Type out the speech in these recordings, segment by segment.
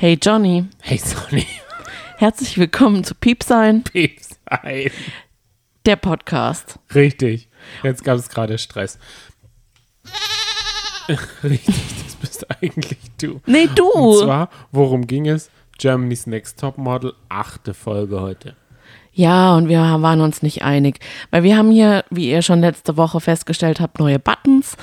Hey Johnny, Hey Sonny, herzlich willkommen zu Piepsein, Peeps ein. der Podcast. Richtig. Jetzt gab es gerade Stress. Richtig, das bist eigentlich du. Nee, Und du. zwar, worum ging es? Germany's Next Top Model, achte Folge heute. Ja, und wir waren uns nicht einig, weil wir haben hier, wie ihr schon letzte Woche festgestellt habt, neue Buttons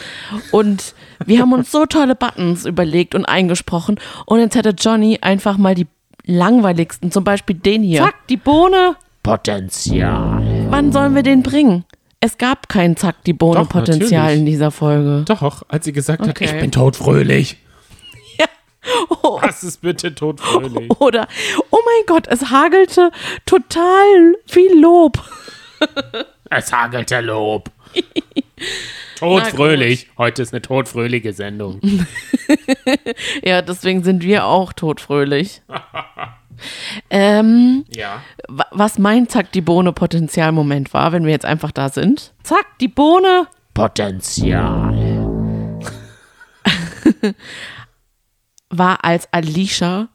und wir haben uns so tolle Buttons überlegt und eingesprochen und jetzt hätte Johnny einfach mal die langweiligsten, zum Beispiel den hier. Zack, die Bohne. Potenzial. Wann sollen wir den bringen? Es gab kein Zack, die Bohne Doch, Potenzial natürlich. in dieser Folge. Doch, als sie gesagt hat, Okay. ich bin todfröhlich. Oh. Was ist bitte todfröhlich? Oder, oh mein Gott, es hagelte total viel Lob. Es hagelte Lob. Todfröhlich. Heute ist eine todfröhliche Sendung. Ja, deswegen sind wir auch todfröhlich. ähm, Ja. wa- was mein Zack, die Bohne Potenzialmoment war, wenn wir jetzt einfach da sind. Zack, die Bohne. Potenzial. War, als Alicia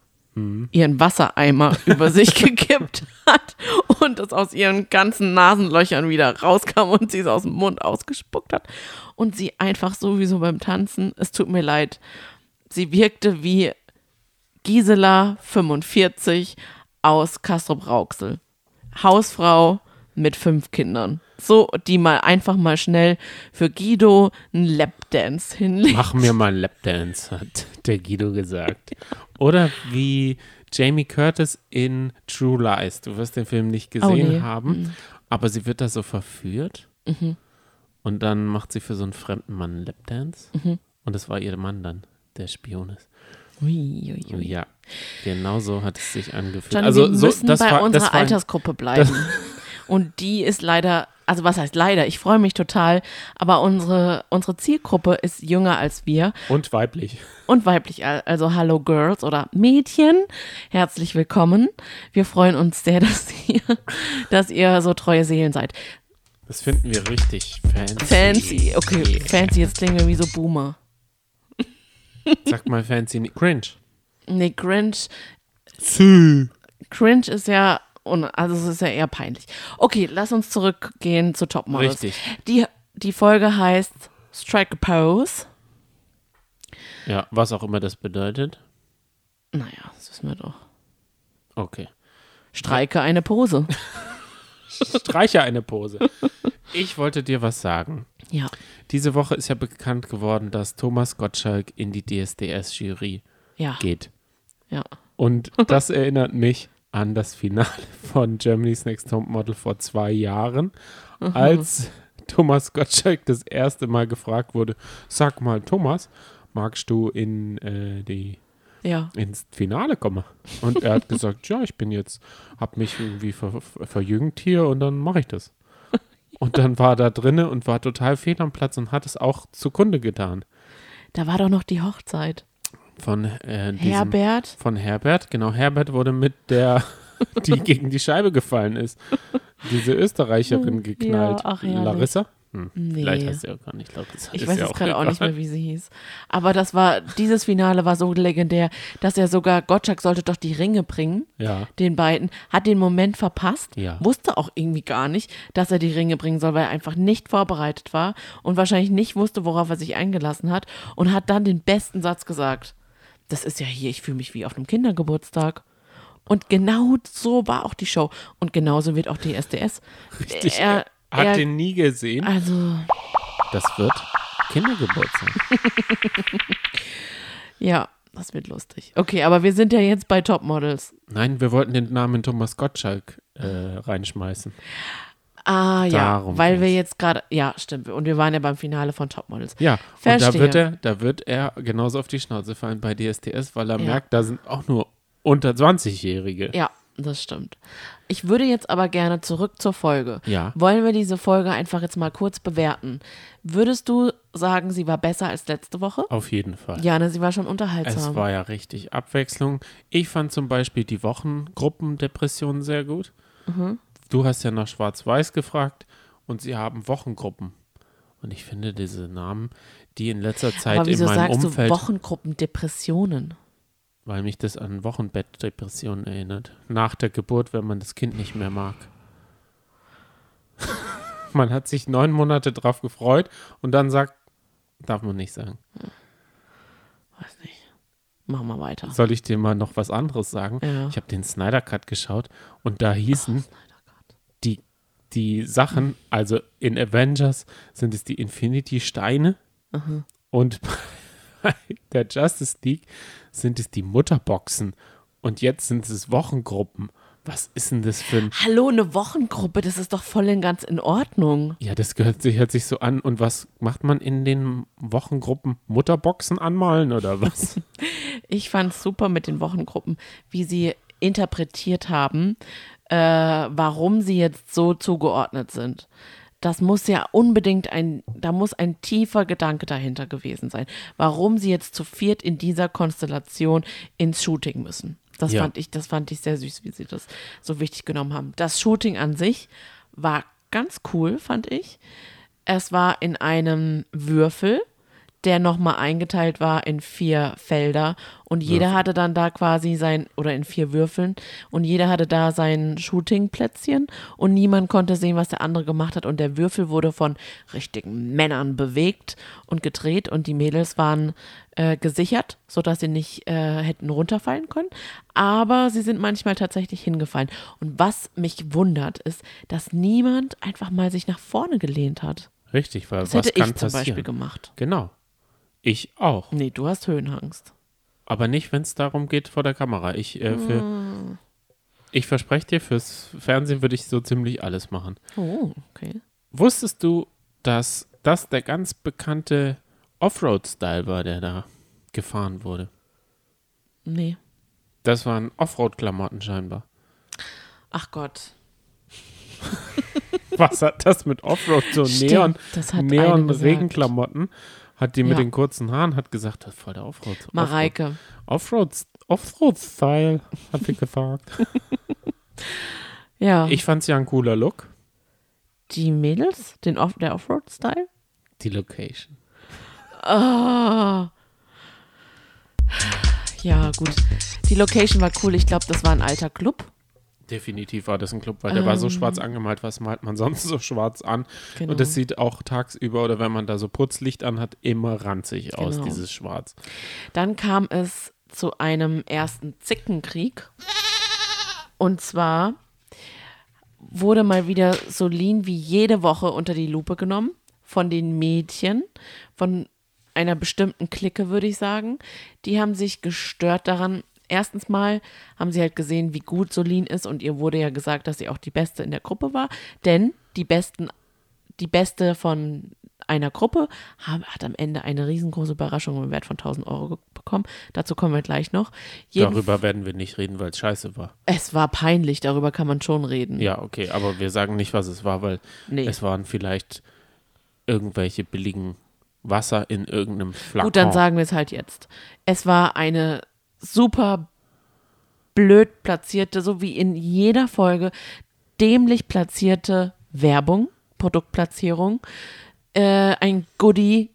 ihren Wassereimer über sich gekippt hat und es aus ihren ganzen Nasenlöchern wieder rauskam und sie es aus dem Mund ausgespuckt hat. Und sie einfach sowieso beim Tanzen, es tut mir leid, sie wirkte wie Gisela 45 aus Castrop Rauxel. Hausfrau mit fünf Kindern. So, die mal einfach mal schnell für Guido einen Lapdance hinlegt. Mach mir mal einen Lapdance, hat der Guido gesagt. Oder wie Jamie Curtis in True Lies. Du wirst den Film nicht gesehen Oh, nee. Mhm. haben, aber sie wird da so verführt. Und dann macht sie für so einen fremden Mann einen Lapdance. Mhm. Und das war ihr Mann dann, der Spion ist. Ui, ui, ui. Ja, genau so hat es sich angefühlt. Johnny, also wir so, müssen das bei war, unserer Altersgruppe bleiben. Und die ist leider, also was heißt leider, ich freue mich total, aber unsere, unsere Zielgruppe ist jünger als wir und weiblich. und weiblich, also Hallo Girls oder Mädchen, herzlich willkommen. Wir freuen uns sehr, dass ihr, dass ihr so treue Seelen seid. Das finden wir richtig fancy. Fancy, okay, Yeah. fancy, jetzt klingen wir wie so Boomer. Sag mal fancy. Cringe. Nee, cringe, Sü. cringe ist ja, un- also es ist ja eher peinlich. Okay, lass uns zurückgehen zu Top Models. Richtig. Die, die Folge heißt Strike a Pose. Ja, was auch immer das bedeutet. Naja, das wissen wir doch. Okay. Streike eine Pose. Streiche eine Pose. Ich wollte dir was sagen. Ja. Diese Woche ist ja bekannt geworden, dass Thomas Gottschalk in die DSDS-Jury Ja. geht. Ja. Und das erinnert mich an das Finale von Germany's Next Top Model vor zwei Jahren, Mhm. als Thomas Gottschalk das erste Mal gefragt wurde: Sag mal, Thomas, magst du in äh, die Ja. ins Finale kommen. Und er hat gesagt, ja, ich bin jetzt, hab mich irgendwie ver, ver, verjüngt hier und dann mache ich das. Und dann war er da drinne und war total fehl am Platz und hat es auch zugrunde getan. Da war doch noch die Hochzeit. Von äh, diesem, Herbert. Von Herbert, genau, Herbert wurde mit der, die gegen die Scheibe gefallen ist, diese Österreicherin geknallt. ach, herrlich. Larissa? Hm, Nee. Vielleicht heißt sie auch gar nicht Larissa. Ich Ist weiß ja jetzt gerade auch nicht mehr, wie sie hieß. Aber das war, dieses Finale war so legendär, dass er sogar, Gottschalk sollte doch die Ringe bringen, Ja, den beiden, hat den Moment verpasst, Ja. wusste auch irgendwie gar nicht, dass er die Ringe bringen soll, weil er einfach nicht vorbereitet war und wahrscheinlich nicht wusste, worauf er sich eingelassen hat und hat dann den besten Satz gesagt. Das ist ja hier, ich fühle mich wie auf einem Kindergeburtstag. Und genau so war auch die Show. Und genauso wird auch die SDS. richtig. Er, hat er, den nie gesehen. also, Das wird Kindergeburtstag. ja, das wird lustig. Okay, aber wir sind ja jetzt bei Topmodels. Nein, wir wollten den Namen Thomas Gottschalk äh, reinschmeißen. Ah ja, Darum weil wir ging's. jetzt gerade, ja, stimmt. Und wir waren ja beim Finale von Topmodels. Ja, und da Verstehe. wird, er, da wird er genauso auf die Schnauze fallen bei DSDS, weil er Ja. merkt, da sind auch nur unter 20-Jährige. Ja, das stimmt. Ich würde jetzt aber gerne zurück zur Folge. Ja. Wollen wir diese Folge einfach jetzt mal kurz bewerten? Würdest du sagen, sie war besser als letzte Woche? Auf jeden Fall. Ja, ne, sie war schon Es unterhaltsam. war ja richtig Abwechslung. Ich fand zum Beispiel die Wochengruppendepression sehr gut. Mhm. Du hast ja nach Schwarz-Weiß gefragt und sie haben Wochengruppen. Und ich finde diese Namen, die in letzter Zeit in meinem sagst Umfeld. du Wochengruppen Depressionen? weil mich das an Wochenbettdepressionen erinnert. Nach der Geburt, wenn man das Kind nicht mehr mag. man hat sich neun Monate drauf gefreut und dann sagt, darf man nicht sagen. Weiß nicht. Machen wir weiter. Soll ich dir mal noch was anderes sagen? Ja. Ich habe den Snyder Cut geschaut und da hießen die, die Sachen, also in Avengers sind es die Infinity Steine und bei der Justice League sind es die Mutterboxen und jetzt sind es Wochengruppen. Was ist denn das für ein. Hallo, eine Wochengruppe, das ist doch voll und ganz in Ordnung. Ja, das gehört sich, hört sich so an. Und was macht man in den Wochengruppen? Mutterboxen anmalen oder was? Ich fand es super mit den Wochengruppen, wie sie interpretiert haben, äh, warum sie jetzt so zugeordnet sind. Das muss ja unbedingt ein, da muss ein tiefer Gedanke dahinter gewesen sein, warum sie jetzt zu viert in dieser Konstellation ins Shooting müssen. Das Ja. fand ich, das fand ich sehr süß, wie sie das so wichtig genommen haben. Das Shooting an sich war ganz cool, fand ich. Es war in einem Würfel, der nochmal eingeteilt war in vier Felder und jeder hatte dann da quasi sein, oder in vier Würfeln und jeder hatte da sein Shootingplätzchen und niemand konnte sehen, was der andere gemacht hat und der Würfel wurde von richtigen Männern bewegt und gedreht und die Mädels waren äh, gesichert, sodass sie nicht äh, hätten runterfallen können, aber sie sind manchmal tatsächlich hingefallen und was mich wundert ist, dass niemand einfach mal sich nach vorne gelehnt hat. Richtig, weil Das was hätte kann ich zum passieren? Beispiel gemacht. Genau. Ich auch. Nee, du hast Höhenangst. Aber nicht, wenn es darum geht vor der Kamera. Ich, äh, für, Hm. ich verspreche dir, fürs Fernsehen würde ich so ziemlich alles machen. Oh, okay. Wusstest du, dass das der ganz bekannte Offroad-Style war, der da gefahren wurde? Nee. Das waren Offroad-Klamotten scheinbar. Ach Gott. Was hat das mit Offroad? So Stimmt, Neon, das hat eine gesagt. Neon-Regenklamotten. Hat die mit Ja. den kurzen Haaren, hat gesagt, das ist voll der Offroad. Mareike. Offroad, Offroad-Style, hat sie gefragt. Ja. Ich fand es ja ein cooler Look. die Mädels? Den Off der Offroad-Style? Die Location. Ah. Ja, gut. Die Location war cool. Ich glaube, das war ein alter Club. Definitiv war das ein Club, weil der war so Ähm. schwarz angemalt. Was malt man sonst so schwarz an? Genau. Und das sieht auch tagsüber oder wenn man da so Putzlicht anhat, immer ranzig aus, Genau. dieses Schwarz. Dann kam es zu einem ersten Zickenkrieg. Und zwar wurde mal wieder Solin wie jede Woche unter die Lupe genommen von den Mädchen, von einer bestimmten Clique, würde ich sagen. Die haben sich gestört daran. Erstens mal haben sie halt gesehen, wie gut Solin ist und ihr wurde ja gesagt, dass sie auch die Beste in der Gruppe war, denn die Besten, die Beste von einer Gruppe haben, hat am Ende eine riesengroße Überraschung im Wert von 1000 Euro bekommen. Dazu kommen wir gleich noch. Jeden, Darüber werden wir nicht reden, weil es scheiße war. es war peinlich, darüber kann man schon reden. Ja, okay, aber wir sagen nicht, was es war, weil Nee. es waren vielleicht irgendwelche billigen Wasser in irgendeinem Flakon. Gut, dann sagen wir es halt jetzt. Es war eine super blöd platzierte, so wie in jeder Folge, dämlich platzierte Werbung, Produktplatzierung, äh, ein Goodie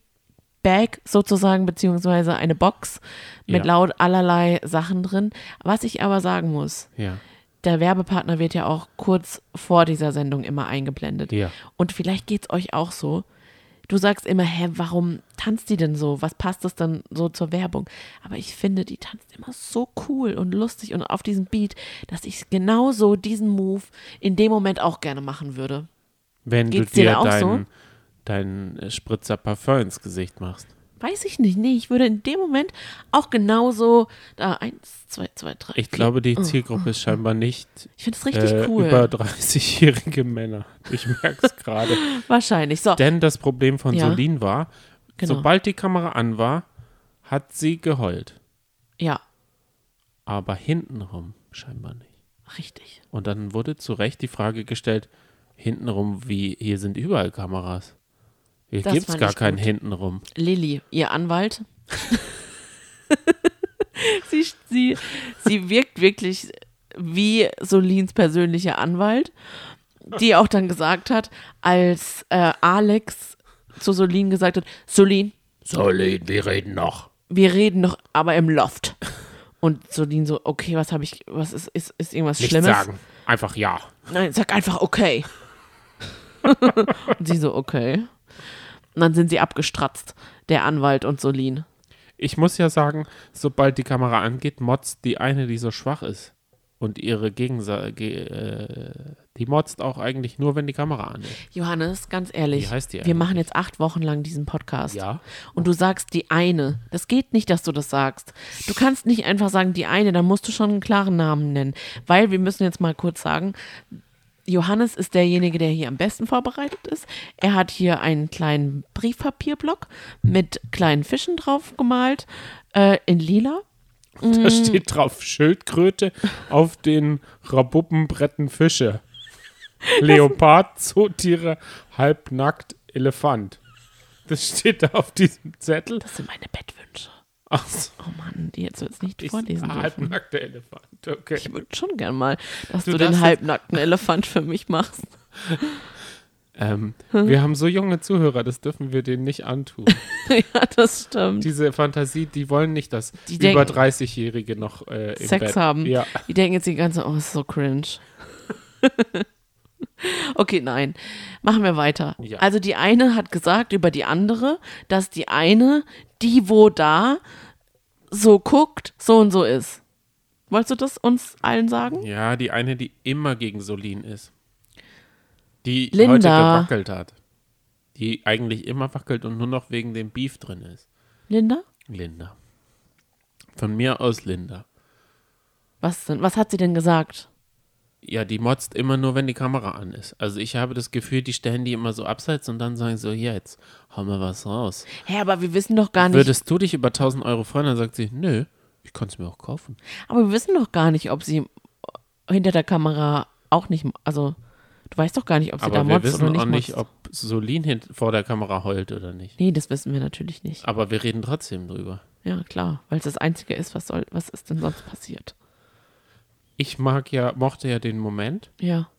Bag sozusagen, beziehungsweise eine Box mit Ja. laut allerlei Sachen drin. Was ich aber sagen muss, Ja, der Werbepartner wird ja auch kurz vor dieser Sendung immer eingeblendet. ja. Und vielleicht geht es euch auch so. Du sagst immer, hä, warum tanzt die denn so? Was passt das dann so zur Werbung? Aber ich finde, die tanzt immer so cool und lustig und auf diesem Beat, dass ich genauso diesen Move in dem Moment auch gerne machen würde. Wenn Geht's du dir dir auch so? deinen dein Spritzer Parfum ins Gesicht machst. Weiß ich nicht. Nee, ich würde in dem Moment auch genauso da eins, zwei, zwei, drei. Ich vier. glaube, die Zielgruppe ist scheinbar nicht Ich finde es richtig äh, cool. über 30-jährige Männer. Ich merke es gerade. Wahrscheinlich. So, Denn das Problem von Ja. Solin war, Genau. sobald die Kamera an war, hat sie geheult. ja, Aber hintenrum scheinbar nicht. richtig. Und dann wurde zu Recht die Frage gestellt, hintenrum, wie, hier sind überall Kameras. Hier gibt es gar keinen gut. hintenrum. Lilly, ihr Anwalt. sie, sie, sie wirkt wirklich wie Solins persönlicher Anwalt, die auch dann gesagt hat, als äh, Alex zu Solin gesagt hat, Solin, Solin, wir reden noch. wir reden noch aber im Loft. Und Solin so, okay, was habe ich, was ist, ist, ist irgendwas Nichts Schlimmes? sagen. Einfach ja. Nein, sag einfach okay. und sie so, okay. Und dann sind sie abgestratzt, der Anwalt und Solin. Ich muss ja sagen, sobald die Kamera angeht, motzt die eine, die so schwach ist. Und ihre Gegenseite, ge äh, die motzt auch eigentlich nur, wenn die Kamera an ist. Johannes, ganz ehrlich, wir machen jetzt acht Wochen lang diesen Podcast. Ja. Und du sagst die eine. Das geht nicht, dass du das sagst. Du kannst nicht einfach sagen die eine, dann musst du schon einen klaren Namen nennen. Weil wir müssen jetzt mal kurz sagen, Johannes ist derjenige, der hier am besten vorbereitet ist. Er hat hier einen kleinen Briefpapierblock mit kleinen Fischen drauf gemalt, äh, in lila. Da steht drauf Schildkröte auf den Rabuppenbretten Fische. Leopard, Zootiere, halbnackt, Elefant. Das steht da auf diesem Zettel. Das sind meine Bettwünsche. Ach so, Oh Mann, die jetzt jetzt nicht ich, vorlesen dürfen. halbnackter Elefant. Okay. Ich würde schon gern mal, dass Du du, den halbnackten Elefant für mich machst. Ähm, wir haben so junge Zuhörer, das dürfen wir denen nicht antun. ja, das stimmt. Diese Fantasie, die wollen nicht, dass Die über denken- 30-Jährige noch äh, im Sex Bett. haben. Ja. Die denken jetzt die ganze, oh, ist so cringe. okay, nein. Machen wir weiter. Ja. Also die eine hat gesagt über die andere, dass die eine, die wo da so guckt, so und so ist. Wolltest du das uns allen sagen? ja, die eine, die immer gegen Solin ist. Die heute Linda. gewackelt hat. Die eigentlich immer wackelt und nur noch wegen dem Beef drin ist. Linda? Linda. Von mir aus Linda. Was denn? Was hat sie denn gesagt? Ja, die motzt immer nur, wenn die Kamera an ist. Also ich habe das Gefühl, die stellen die immer so abseits und dann sagen so, jetzt hau mal was raus. Hä, aber wir wissen doch gar nicht. Würdest du dich über 1000 Euro freuen? Dann sagt sie, nö, ich kann es mir auch kaufen. Aber wir wissen doch gar nicht, ob sie hinter der Kamera auch nicht, also du weißt doch gar nicht, ob sie da Aber wir motzt wissen oder auch nicht nicht, motzt. ob Solin vor der Kamera heult oder nicht. Nee, das wissen wir natürlich nicht. Aber wir reden trotzdem drüber. Ja, klar, weil es das Einzige ist, was soll, was ist denn sonst passiert? Ich mag ja, mochte ja den Moment. Ja.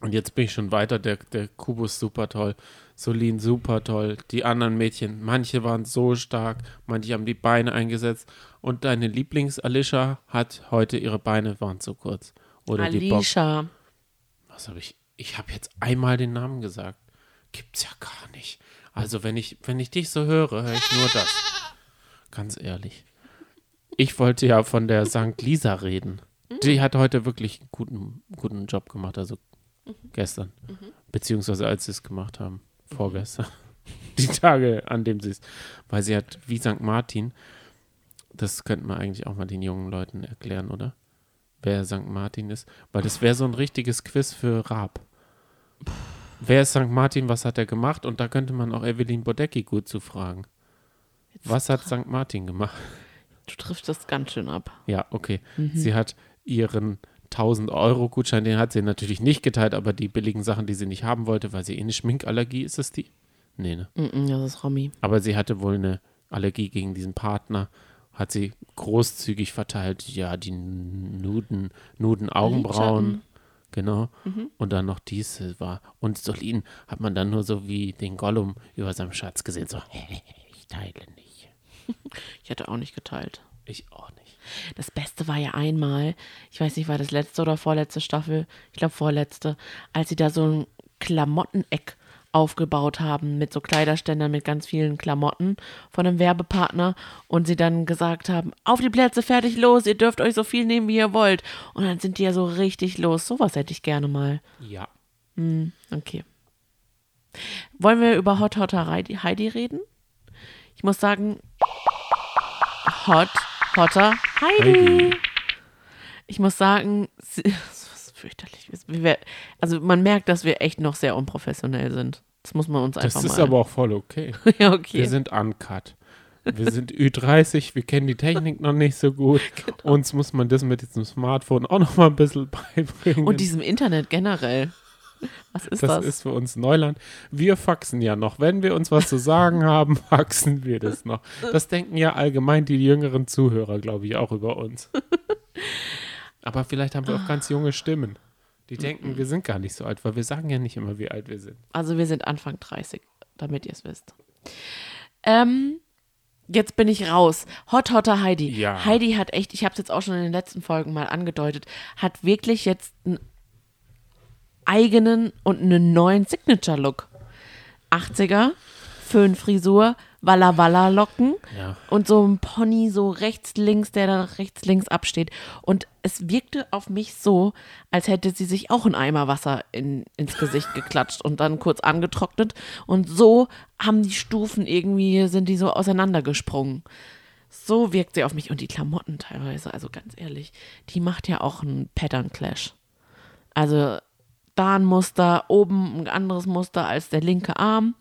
Und jetzt bin ich schon weiter. Der, der Kubus super toll. Solin super toll. Die anderen Mädchen, manche waren so stark, manche haben die Beine eingesetzt. Und deine Lieblings-Alicia hat heute ihre Beine waren zu kurz. Oder die Bob. Alicia. Was habe ich? Ich habe jetzt einmal den Namen gesagt. Gibt's ja gar nicht. Also wenn ich, wenn ich dich so höre, höre ich nur das. Ganz ehrlich. Ich wollte ja von der St. Lisa reden. Die hat heute wirklich einen guten, guten Job gemacht, also gestern. Beziehungsweise als sie es gemacht haben. Vorgestern. Die Tage, an dem sie es. Weil sie hat wie St. Martin, das könnten wir eigentlich auch mal den jungen Leuten erklären, oder? Wer St. Martin ist. Weil das wäre so ein richtiges Quiz für Raab. Wer ist St. Martin, was hat er gemacht? Und da könnte man auch Evelyn Bodecki gut zu fragen. Was hat St. Martin gemacht? Du triffst das ganz schön ab. Ja, okay. Sie hat ihren 1000 Euro Gutschein, den hat sie natürlich nicht geteilt, aber die billigen Sachen, die sie nicht haben wollte, weil sie eh eine Schminkallergie, ist es die? Nee, ne? Mm, Das ist Romy. Aber sie hatte wohl eine Allergie gegen diesen Partner, hat sie großzügig verteilt. Ja, die Nuden, Nuden Augenbrauen, genau. Und dann noch diese war. Und Solin hat man dann nur so wie den Gollum über seinem Schatz gesehen, so, ich teile nicht. Ich hätte auch nicht geteilt. Ich auch nicht. Das Beste war ja einmal, ich weiß nicht, war das letzte oder vorletzte Staffel, ich glaube vorletzte, als sie da so ein Klamotteneck aufgebaut haben mit so Kleiderständern mit ganz vielen Klamotten von einem Werbepartner und sie dann gesagt haben, auf die Plätze, fertig, los, ihr dürft euch so viel nehmen, wie ihr wollt. Und dann sind die ja so richtig los. Sowas hätte ich gerne mal. Ja. Okay. Wollen wir über Hot Hotter Heidi reden? Ich muss sagen, Hot Hotter Heidi. Heidi. Ich muss sagen, sie- das ist fürchterlich. Wir- wir- Also man merkt, dass wir echt noch sehr unprofessionell sind. Das muss man uns Das einfach ist mal. aber auch voll okay. ja, Wir okay. sind uncut. Wir sind Ü30, wir kennen die Technik noch nicht so gut. Genau. Uns muss man das mit diesem Smartphone auch noch mal ein bisschen beibringen. Und diesem Internet generell. Was ist das, das? ist für uns Neuland. Wir faxen ja noch. Wenn wir uns was zu sagen haben, faxen wir das noch. Das denken ja allgemein die jüngeren Zuhörer, glaube ich, auch über uns. Aber vielleicht haben wir auch ganz junge Stimmen. Die denken, wir sind gar nicht so alt, weil wir sagen ja nicht immer, wie alt wir sind. Also wir sind Anfang 30, damit ihr es wisst. Ähm, Jetzt bin ich raus. Hot Hotter Heidi. Ja. Heidi hat echt, ich habe es jetzt auch schon in den letzten Folgen mal angedeutet, hat wirklich jetzt einen eigenen und einen neuen Signature-Look. 80er, Föhnfrisur, Walla Walla Locken Ja. und so ein Pony so rechts links, der dann rechts links absteht und es wirkte auf mich so, als hätte sie sich auch einen Eimer Wasser in, ins Gesicht geklatscht und dann kurz angetrocknet und so haben die Stufen irgendwie sind die so auseinandergesprungen. So wirkt sie auf mich und die Klamotten teilweise, also ganz ehrlich, die macht ja auch einen Pattern Clash. Also da ein Muster, oben ein anderes Muster als der linke Arm.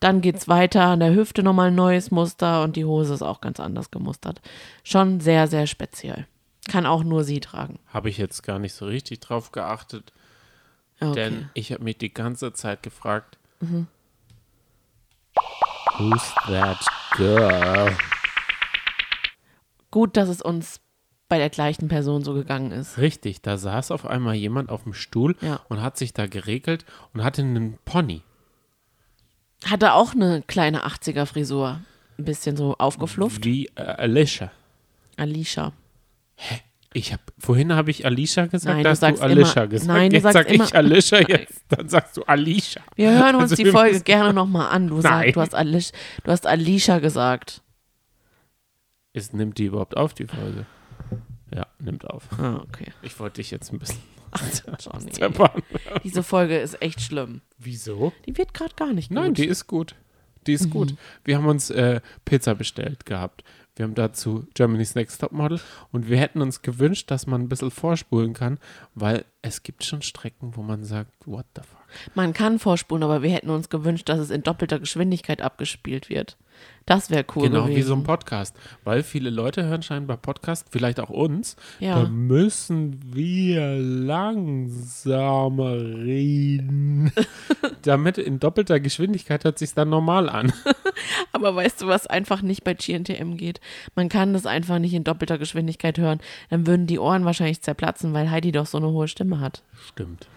Dann geht's weiter, an der Hüfte nochmal ein neues Muster und die Hose ist auch ganz anders gemustert. Schon sehr, sehr speziell. Kann auch nur sie tragen. Habe ich jetzt gar nicht so richtig drauf geachtet, Okay. denn ich habe mich die ganze Zeit gefragt, Mhm. Who's that girl? Gut, dass es uns bei der gleichen Person so gegangen ist. Richtig, da saß auf einmal jemand auf dem Stuhl Ja. und hat sich da geregelt und hatte einen Pony. Hatte auch eine kleine 80er-Frisur. Ein bisschen so aufgeflufft. Wie äh, Alicia. Alicia. Ich hab, vorhin habe ich Alicia gesagt, Nein, da du hast du sagst Alicia immer- gesagt. Nein, du jetzt sag immer- ich Alicia, jetzt, dann sagst du Alicia. Wir hören uns Also die Folge gerne nochmal an. Du, Nein. du, hast Alicia, du hast Alicia gesagt. Ist, nimmt die überhaupt auf, die Folge? Ja, nimmt auf. Ah, okay. Ich wollte dich jetzt ein bisschen der Bahn. Diese Folge ist echt schlimm. Wieso? Die wird gerade gar nicht gut. Nein, die ist gut. Die ist gut. Wir haben uns äh, Pizza bestellt gehabt. Wir haben dazu Germany's Next Top Model und wir hätten uns gewünscht, dass man ein bisschen vorspulen kann, weil es gibt schon Strecken, wo man sagt, what the fuck. Man kann vorspulen, aber wir hätten uns gewünscht, dass es in doppelter Geschwindigkeit abgespielt wird. Das wäre cool genau gewesen. wie so ein Podcast. Weil viele Leute hören scheinbar Podcast, vielleicht auch uns. Ja. Da müssen wir langsamer reden. Damit in doppelter Geschwindigkeit hört sich dann normal an. Aber weißt du, was einfach nicht bei GNTM geht? Man kann das einfach nicht in doppelter Geschwindigkeit hören. Dann würden die Ohren wahrscheinlich zerplatzen, weil Heidi doch so eine hohe Stimme hat. Stimmt.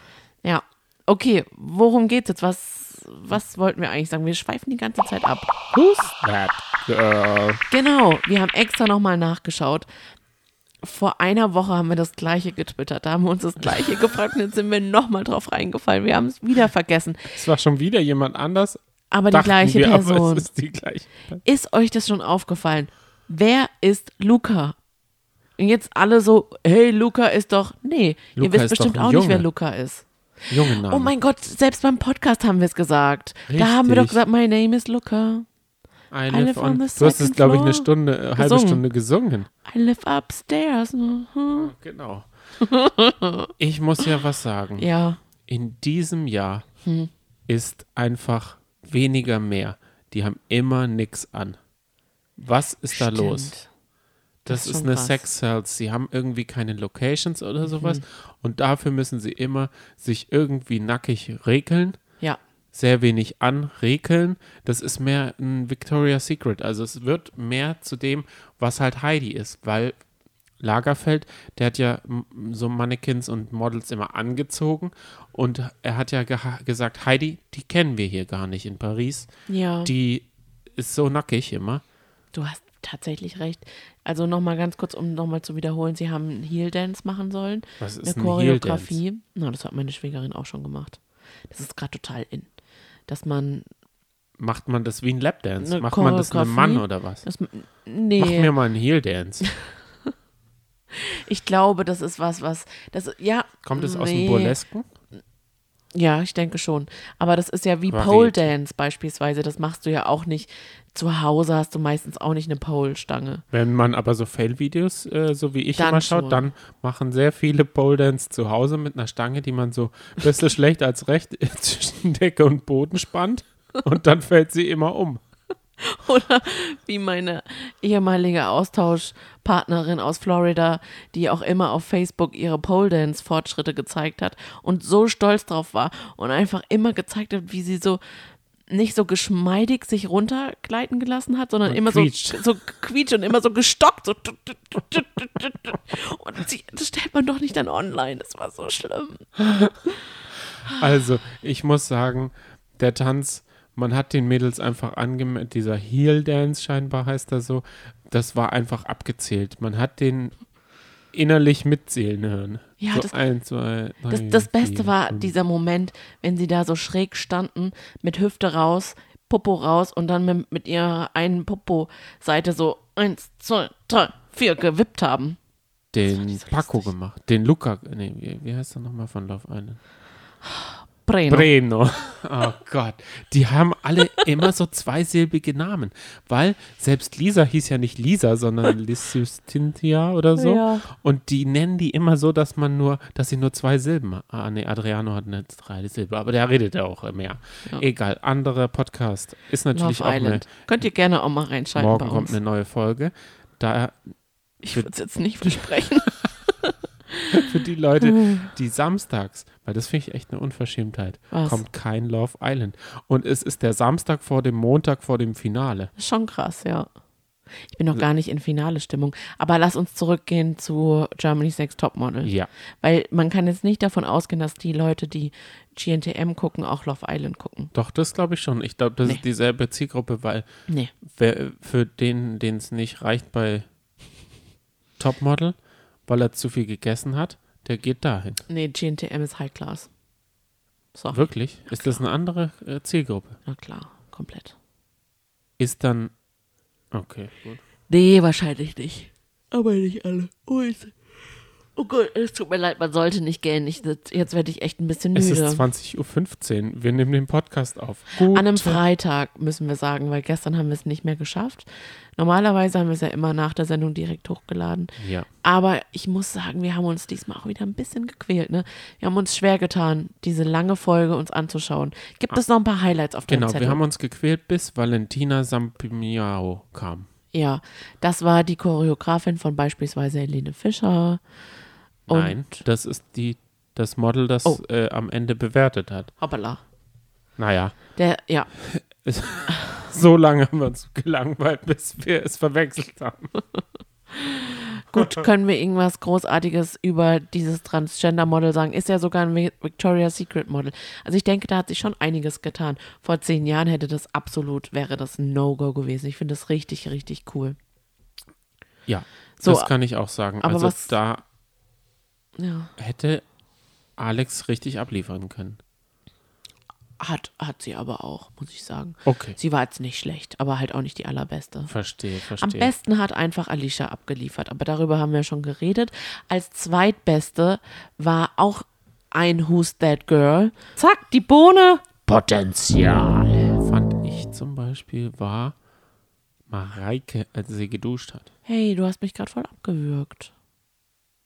Ja. Okay, worum geht's jetzt? Was, was wollten wir eigentlich sagen? Wir schweifen die ganze Zeit ab. Who's that girl? Genau, wir haben extra nochmal nachgeschaut. Vor einer Woche haben wir das gleiche getwittert. Da haben wir uns das gleiche gefragt und jetzt sind wir nochmal drauf reingefallen. Wir haben es wieder vergessen. Es war schon wieder jemand anders. Aber die gleiche wir, Person. Ist die gleiche. Ist euch das schon aufgefallen? Wer ist Luca? Und jetzt alle so, hey, Luca ist doch. Nee, ihr Luca wisst ist bestimmt auch nicht, wer Junge. Luca ist. Junge Name. Oh mein Gott, selbst beim Podcast haben wir es gesagt. Da haben wir doch Richtig. gesagt, my name is Luca. I live live on on. the Du hast es, glaube ich, eine. Stunde, äh, halbe Gesungen. Stunde gesungen. I live upstairs. Mhm. Genau. Ich muss ja was sagen. Ja, In diesem Jahr Hm. ist einfach weniger mehr. Die haben immer nix an. Was ist da stimmt. los? Das, Das ist eine krass. Sex Cells. Sie haben irgendwie keine Locations oder Mhm. sowas. Und dafür müssen sie immer sich irgendwie nackig regeln. Ja, sehr wenig anrekeln. Das ist mehr ein Victoria's Secret. Also es wird mehr zu dem, was halt Heidi ist, weil Lagerfeld, der hat ja so Mannequins und Models immer angezogen und er hat ja gesagt, Heidi, die kennen wir hier gar nicht in Paris. ja. Die ist so nackig immer. Du hast tatsächlich recht. Also nochmal ganz kurz, um nochmal zu wiederholen, sie haben einen Heel Dance machen sollen. Was ist eine ein? Choreografie. Na, das hat meine Schwägerin auch schon gemacht. Das ist gerade total in. Dass man Macht man das wie ein Lapdance? Macht man das einem? Mann oder was? das, Mach nee, mir mal einen Heel Dance. ich glaube, das ist was, was das ja Kommt es aus dem nee. Burlesken? Ja, ich denke schon. Aber das ist ja wie Variety. Pole Dance beispielsweise. Das machst du ja auch nicht. Zu Hause hast du meistens auch nicht eine Pole-Stange. Wenn man aber so Fail-Videos, äh, so wie ich Dann immer schaut, schon. dann machen sehr viele Pole Dance zu Hause mit einer Stange, die man so ein bisschen schlecht als recht zwischen Decke und Boden spannt und dann fällt sie immer um. Oder wie meine ehemalige Austauschpartnerin aus Florida, die auch immer auf Facebook ihre Pole Dance Fortschritte gezeigt hat und so stolz drauf war und einfach immer gezeigt hat, wie sie so nicht so geschmeidig sich runtergleiten gelassen hat, sondern Und immer quietscht. so, so quietscht und immer so gestockt. So. Und sie, das stellt man doch nicht dann online. Das war so schlimm. Also, ich muss sagen, der Tanz Man hat den Mädels einfach angemerkt, dieser Heel Dance scheinbar heißt er so, das war einfach abgezählt. Man hat den innerlich mitzählen hören. Ja, so das- ein, zwei, drei, Das, das Beste vier, war fünf. dieser Moment, wenn sie da so schräg standen, mit Hüfte raus, Popo raus und dann mit, mit ihrer einen Popo-Seite so eins, zwei, drei, vier gewippt haben. den so Paco lustig. gemacht. Den Luca, nee, wie, wie heißt er nochmal von Love Island? Breno. Breno. Oh Gott. Die haben alle immer so zweisilbige Namen. Weil selbst Lisa hieß ja nicht Lisa, sondern Lissustintia oder so. Ja. Und die nennen die immer so, dass man nur, dass sie nur zwei Silben. Ah, nee, Adriano hat eine drei Silbe, aber der redet ja auch mehr. Ja. Egal, anderer Podcast. Ist natürlich Love auch eine, Island. Könnt ihr gerne auch mal reinschalten morgen kommt eine neue Folge. Da Ich würde es jetzt nicht versprechen. für die Leute, die samstags, weil das finde ich echt eine Unverschämtheit, Was? kommt kein Love Island. Und es ist der Samstag vor dem Montag vor dem Finale. Ist Schon krass, ja. Ich bin noch gar nicht in finale Stimmung. Aber lass uns zurückgehen zu Germany's Next Topmodel. Ja. Weil man kann jetzt nicht davon ausgehen, dass die Leute, die GNTM gucken, auch Love Island gucken. Doch, das glaube ich schon. Ich glaube, das Nee. ist dieselbe Zielgruppe, weil Nee. wer, für den, den es nicht reicht bei Topmodel, weil er zu viel gegessen hat, der geht dahin. Nee, GNTM ist High Class. So, Wirklich? Ist das eine andere äh, Zielgruppe? na klar, komplett. Ist dann. Okay, gut. Nee, wahrscheinlich nicht. Aber nicht alle. Oh, ist, oh Gott, es tut mir leid, man sollte nicht gähnen. Ich, jetzt werde ich echt ein bisschen Es müde. ist 20.15 Uhr. Wir nehmen den Podcast auf. Gut. An einem Freitag müssen wir sagen, weil gestern haben wir es nicht mehr geschafft. Normalerweise haben wir es ja immer nach der Sendung direkt hochgeladen. Ja. Aber ich muss sagen, wir haben uns diesmal auch wieder ein bisschen gequält. Ne? Wir haben uns schwer getan, diese lange Folge uns anzuschauen. Gibt es noch ein paar Highlights auf deinem Genau, Zettel? wir haben uns gequält, bis Valentina Sampimiao kam. ja, das war die Choreografin von beispielsweise Helene Fischer. Und Nein, das ist die, das Model, das Oh. äh, am Ende bewertet hat. Hoppala. Naja, Der, ja, so lange haben wir uns gelangweilt, bis wir es verwechselt haben. gut, können wir irgendwas Großartiges über dieses Transgender-Model sagen? Ist ja sogar ein Vi- Victoria's Secret-Model. Also ich denke, da hat sich schon einiges getan. Vor zehn Jahren hätte das absolut, wäre das ein No-Go gewesen. Ich finde das richtig, richtig cool. Ja, So, das kann ich auch sagen. also da Ja, hätte Alex richtig abliefern können. hat, hat sie aber auch, muss ich sagen. Okay, Sie war jetzt nicht schlecht, aber halt auch nicht die allerbeste. verstehe, Am verstehe. besten hat einfach Alicia abgeliefert, aber darüber haben wir schon geredet. Als zweitbeste war auch ein Who's That Girl. Zack, die Bohne. Potenzial. Fand ich zum Beispiel war Mareike, als sie geduscht hat. Hey, du hast mich gerade voll abgewürgt.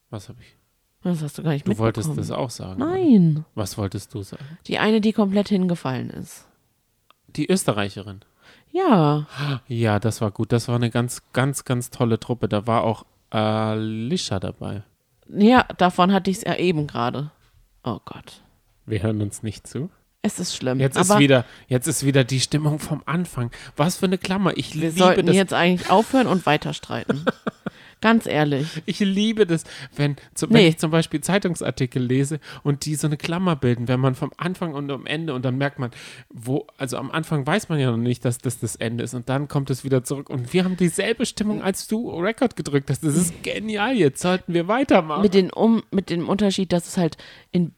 Was habe ich? Das hast du gar nicht Du wolltest das auch sagen. oder? Nein. Was wolltest du sagen? Die eine, die komplett hingefallen ist. Die Österreicherin. Ja. Ja, das war gut. Das war eine ganz, ganz, ganz tolle Truppe. Da war auch Alicia dabei. Ja, davon hatte ich es ja eben gerade. Oh Gott. Wir hören uns nicht zu. Es ist schlimm. Jetzt ist wieder, jetzt ist wieder die Stimmung vom Anfang. Was für eine Klammer. Ich wir liebe sollten das. jetzt eigentlich aufhören und weiter streiten. Ganz ehrlich. Ich liebe das, wenn, zum, wenn Nee. ich zum Beispiel Zeitungsartikel lese und die so eine Klammer bilden, wenn man vom Anfang und am Ende und dann merkt man, wo, also am Anfang weiß man ja noch nicht, dass das das Ende ist und dann kommt es wieder zurück und wir haben dieselbe Stimmung, als du Rekord gedrückt hast. Das ist genial, jetzt sollten wir weitermachen. Mit, den um, mit dem Unterschied, dass es halt in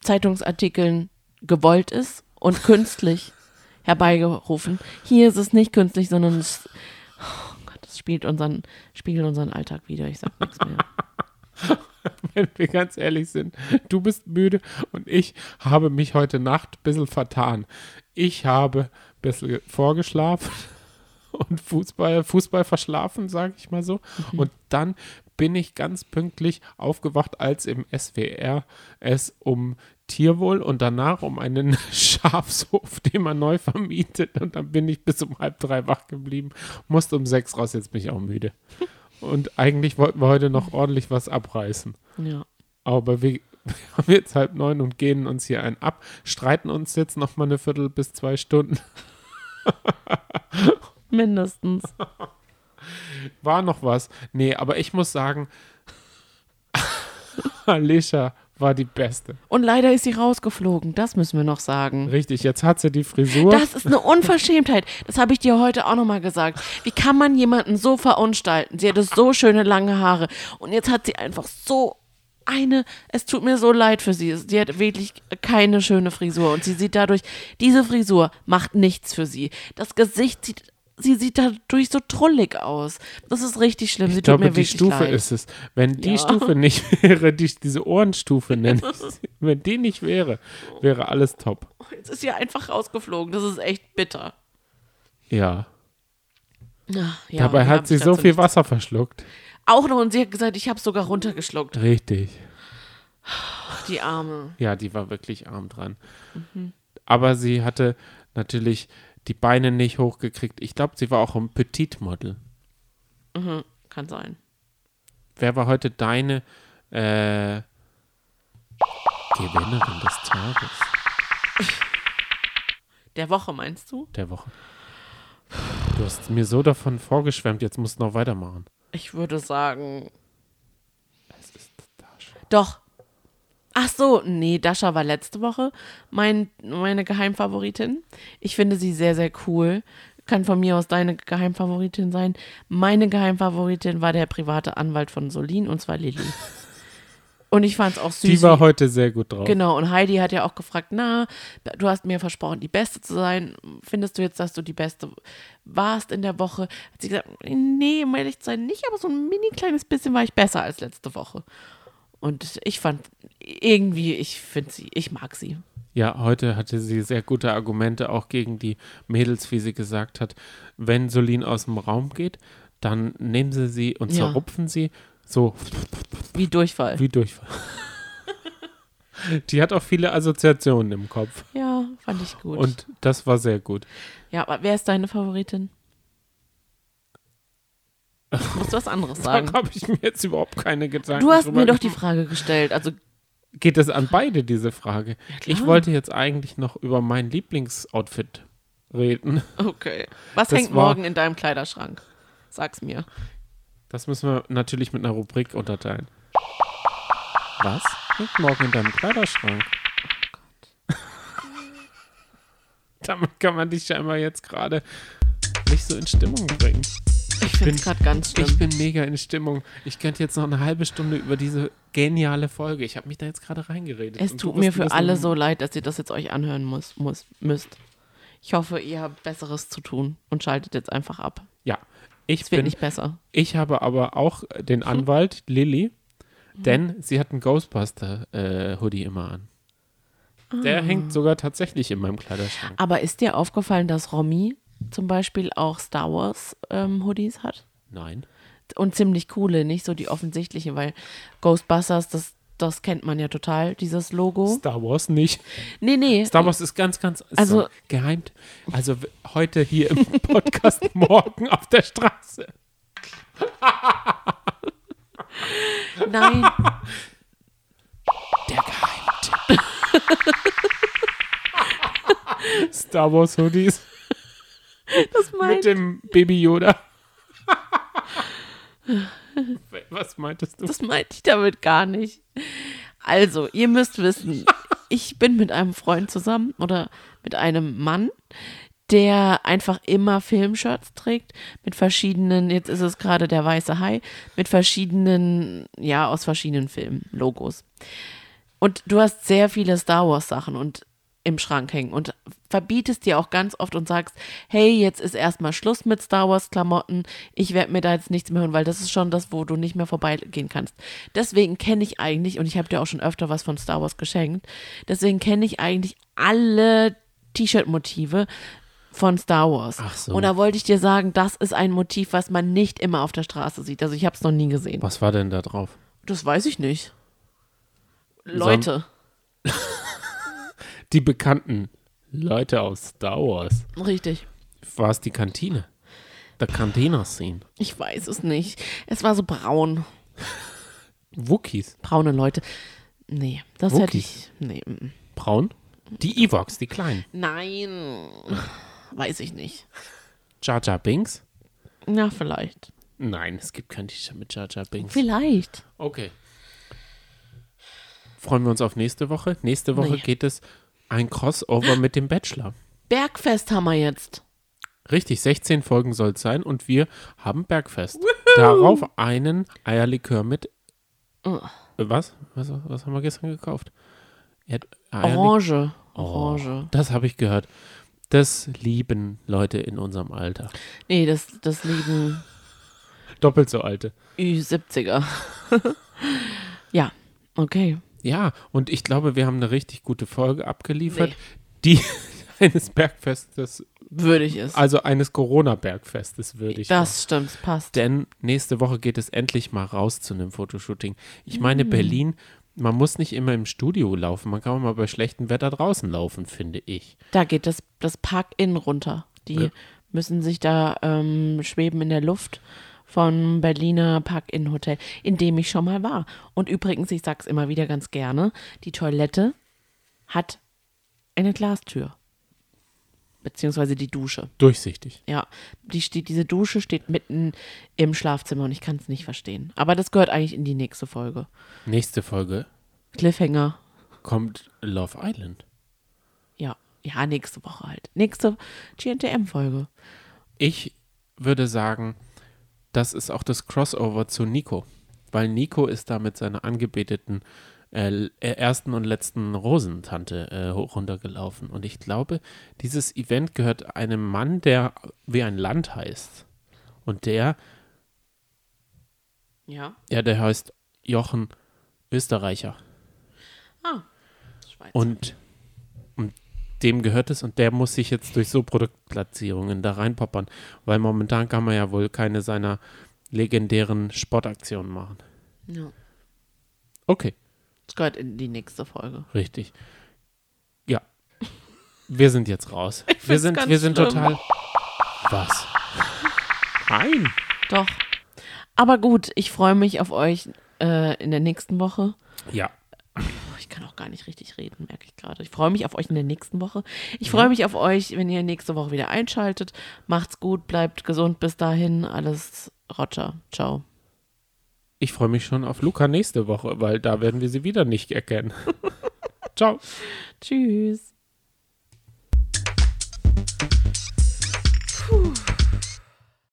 Zeitungsartikeln gewollt ist und künstlich herbeigerufen. Hier ist es nicht künstlich, sondern es, oh Spielt unseren, spiegelt unseren Alltag wieder. Ich sag nichts mehr. wenn wir ganz ehrlich sind. Du bist müde und ich habe mich heute Nacht ein bisschen vertan. Ich habe ein bisschen vorgeschlafen und Fußball, Fußball verschlafen, sage ich mal so. Und dann bin ich ganz pünktlich aufgewacht, als im SWR es um Tierwohl und danach um einen Schafshof, den man neu vermietet. Und dann bin ich bis um halb drei wach geblieben, musste um sechs raus, jetzt bin ich auch müde. Und eigentlich wollten wir heute noch ordentlich was abreißen. Ja. Aber wir, wir haben jetzt halb neun und gehen uns hier ein ab, streiten uns jetzt noch mal eine Viertel bis zwei Stunden. Mindestens. War noch was? Nee, aber ich muss sagen, Alicia war die beste. Und leider ist sie rausgeflogen, das müssen wir noch sagen. Richtig, jetzt hat sie die Frisur. Das ist eine Unverschämtheit. Das habe ich dir heute auch nochmal gesagt. Wie kann man jemanden so verunstalten? Sie hatte so schöne lange Haare und jetzt hat sie einfach so eine, es tut mir so leid für sie. Sie hat wirklich keine schöne Frisur und sie sieht dadurch, diese Frisur macht nichts für sie. Das Gesicht sieht, sie sieht dadurch so trullig aus. Das ist richtig schlimm. Sie ich tut glaube, die Stufe leid. ist es. Wenn die Ja. Stufe nicht wäre, die, diese Ohrenstufe nennt, wenn die nicht wäre, wäre alles top. Jetzt ist sie einfach rausgeflogen. Das ist echt bitter. Ja. Ja, ja, Dabei hat sie so viel Wasser verschluckt. Auch noch und sie hat gesagt, ich habe sogar runtergeschluckt. Richtig. Die Arme. Ja, die war wirklich arm dran. Mhm. Aber sie hatte natürlich die Beine nicht hochgekriegt. Ich glaube, sie war auch ein Petit-Model. Mhm, kann sein. Wer war heute deine äh, Gewinnerin des Tages, Der Woche meinst du? der Woche? Du hast mir so davon vorgeschwärmt, jetzt musst du noch weitermachen. Ich würde sagen, Es ist Dasha. doch. Ach so, nee, Dasha war letzte Woche mein, meine Geheimfavoritin. Ich finde sie sehr, sehr cool. Kann von mir aus deine Geheimfavoritin sein. Meine Geheimfavoritin war der private Anwalt von Solin und zwar Lilly. Und ich fand es auch süß. Die war heute sehr gut drauf. Genau, und Heidi hat ja auch gefragt, na, du hast mir versprochen, die Beste zu sein. Findest du jetzt, dass du die Beste warst in der Woche? Hat sie gesagt, nee, um ehrlich zu sein, nicht, aber so ein mini kleines bisschen war ich besser als letzte Woche. Und ich fand irgendwie, ich finde sie, ich mag sie. Ja, heute hatte sie sehr gute Argumente auch gegen die Mädels, wie sie gesagt hat, wenn Solin aus dem Raum geht, dann nehmen sie sie und Ja. zerrupfen sie so Wie Durchfall. wie Durchfall. die hat auch viele Assoziationen im Kopf Ja, fand ich gut. und das war sehr gut. ja, aber wer ist deine Favoritin? Musst du was anderes Da sagen? habe ich mir jetzt überhaupt keine Gedanken Du hast mir doch die. Frage gestellt. Also, Geht es an beide, diese Frage? ich klar. wollte jetzt eigentlich noch über mein Lieblingsoutfit reden. okay. Was Das hängt war- morgen in deinem Kleiderschrank? Sag's mir. Das müssen wir natürlich mit einer Rubrik unterteilen. Was hängt morgen in deinem Kleiderschrank? Damit kann man dich scheinbar jetzt gerade nicht so in Stimmung bringen. Ich finde es gerade ganz schlimm. Ich bin mega in Stimmung. Ich könnte jetzt noch eine halbe Stunde über diese geniale Folge. Ich habe mich da jetzt gerade reingeredet. Es tut mir für alle bisschen- so leid, dass ihr das jetzt euch anhören muss, muss, müsst. Ich hoffe, ihr habt Besseres zu tun und schaltet jetzt einfach ab. Ja, ich Es wird bin. nicht besser. Ich habe aber auch den Anwalt Lilly, Mhm. denn sie hat einen Ghostbuster-Hoodie immer an. Der Ah. hängt sogar tatsächlich in meinem Kleiderschrank. Aber ist dir aufgefallen, dass Romy zum Beispiel auch Star Wars ähm, Hoodies hat? Nein. Und ziemlich coole, nicht so die offensichtlichen, weil Ghostbusters, das, das kennt man ja total, dieses Logo. Star Wars nicht. Nee, nee. Star Wars ist ganz, ganz Also- so geheim. Also heute hier im Podcast, morgen auf der Straße. Nein. Der Geheimtipp. Star Wars Hoodies Das mit meint, dem Baby Yoda. Was meintest du? das meinte ich damit gar nicht. Also, ihr müsst wissen, ich bin mit einem Freund zusammen oder mit einem Mann, der einfach immer Filmshirts trägt mit verschiedenen, jetzt ist es gerade der weiße Hai, mit verschiedenen, ja, aus verschiedenen Filmen, Logos. Und du hast sehr viele Star Wars Sachen und im Schrank hängen und verbietest dir auch ganz oft und sagst, hey, jetzt ist erstmal Schluss mit Star Wars Klamotten, ich werde mir da jetzt nichts mehr holen, weil das ist schon das, wo du nicht mehr vorbeigehen kannst. Deswegen kenne ich eigentlich, und ich habe dir auch schon öfter was von Star Wars geschenkt, deswegen kenne ich eigentlich alle T-Shirt-Motive von Star Wars. Ach so. Und da wollte ich dir sagen, das ist ein Motiv, was man nicht immer auf der Straße sieht. Also ich habe es noch nie gesehen. Was war denn da drauf? Das weiß ich nicht. Leute, Die bekannten Leute aus Star Wars. richtig. War es die Kantine? Der Cantina-Scene. Ich weiß es nicht. Es war so braun. Wookies. Braune Leute. Nee, das hätte Wookies. ich. Nee. Braun? Die Evox, die kleinen. Nein. Weiß ich nicht. Jar Jar Binks? Na, vielleicht. Nein, es gibt kein T-Shirt mit Jar Jar Binks. Vielleicht. Okay. freuen wir uns auf nächste Woche. Nächste Woche Nee. geht es ein Crossover mit dem Bachelor. Bergfest haben wir jetzt. Richtig, 16 Folgen soll es sein und wir haben Bergfest. Darauf einen Eierlikör mit. Oh. Was? was? Was haben wir gestern gekauft? Erd Eierlik- Orange. Oh, Orange. das habe ich gehört. Das lieben Leute in unserem Alter. Nee, das, das lieben Doppelt so alte. Ü70er. ja, okay. Ja, und ich glaube, wir haben eine richtig gute Folge abgeliefert, Nee. die eines Bergfestes, Würdig ist. also eines Corona-Bergfestes würdig war. das stimmt, passt. Denn nächste Woche geht es endlich mal raus zu einem Fotoshooting. Ich meine, Mm. Berlin, man muss nicht immer im Studio laufen, man kann auch mal bei schlechtem Wetter draußen laufen, finde ich. Da geht das, das Park-In runter. Die Ja. müssen sich da ähm, schweben in der Luft vom Berliner Park-In-Hotel, in dem ich schon mal war. Und übrigens, ich sag's immer wieder ganz gerne, die Toilette hat eine Glastür. Beziehungsweise die Dusche. Durchsichtig. Ja, die steht, diese Dusche steht mitten im Schlafzimmer und ich kann es nicht verstehen. Aber das gehört eigentlich in die nächste Folge. Nächste Folge Cliffhanger. kommt Love Island. Ja, ja, nächste Woche halt. Nächste GNTM-Folge. Ich würde sagen, das ist auch das Crossover zu Nico. Weil Nico ist da mit seiner angebeteten äh, äh, ersten und letzten Rosentante äh, runtergelaufen. Und ich glaube, dieses Event gehört einem Mann, der wie ein Land heißt. Und der, Ja. ja, der heißt Jochen Österreicher. Ah, Schweiz. Und, und dem gehört es und der muss sich jetzt durch so Produktplatzierungen da reinpoppern, weil momentan kann man ja wohl keine seiner legendären Sportaktionen machen. ja. Okay, Das gehört in die nächste Folge. richtig. Ja. Wir sind jetzt raus. Wir find's sind, ganz wir sind schlimm. total. Was? Nein. Doch. Aber gut, ich freue mich auf euch äh, in der nächsten Woche. Ja. Ich kann auch gar nicht richtig reden, merke ich gerade. Ich freue mich auf euch in der nächsten Woche. Ich freue mich auf euch, wenn ihr nächste Woche wieder einschaltet. Macht's gut, bleibt gesund bis dahin. Alles Roger. Ciao. Ich freue mich schon auf Luca nächste Woche, weil da werden wir sie wieder nicht erkennen. Ciao. Tschüss.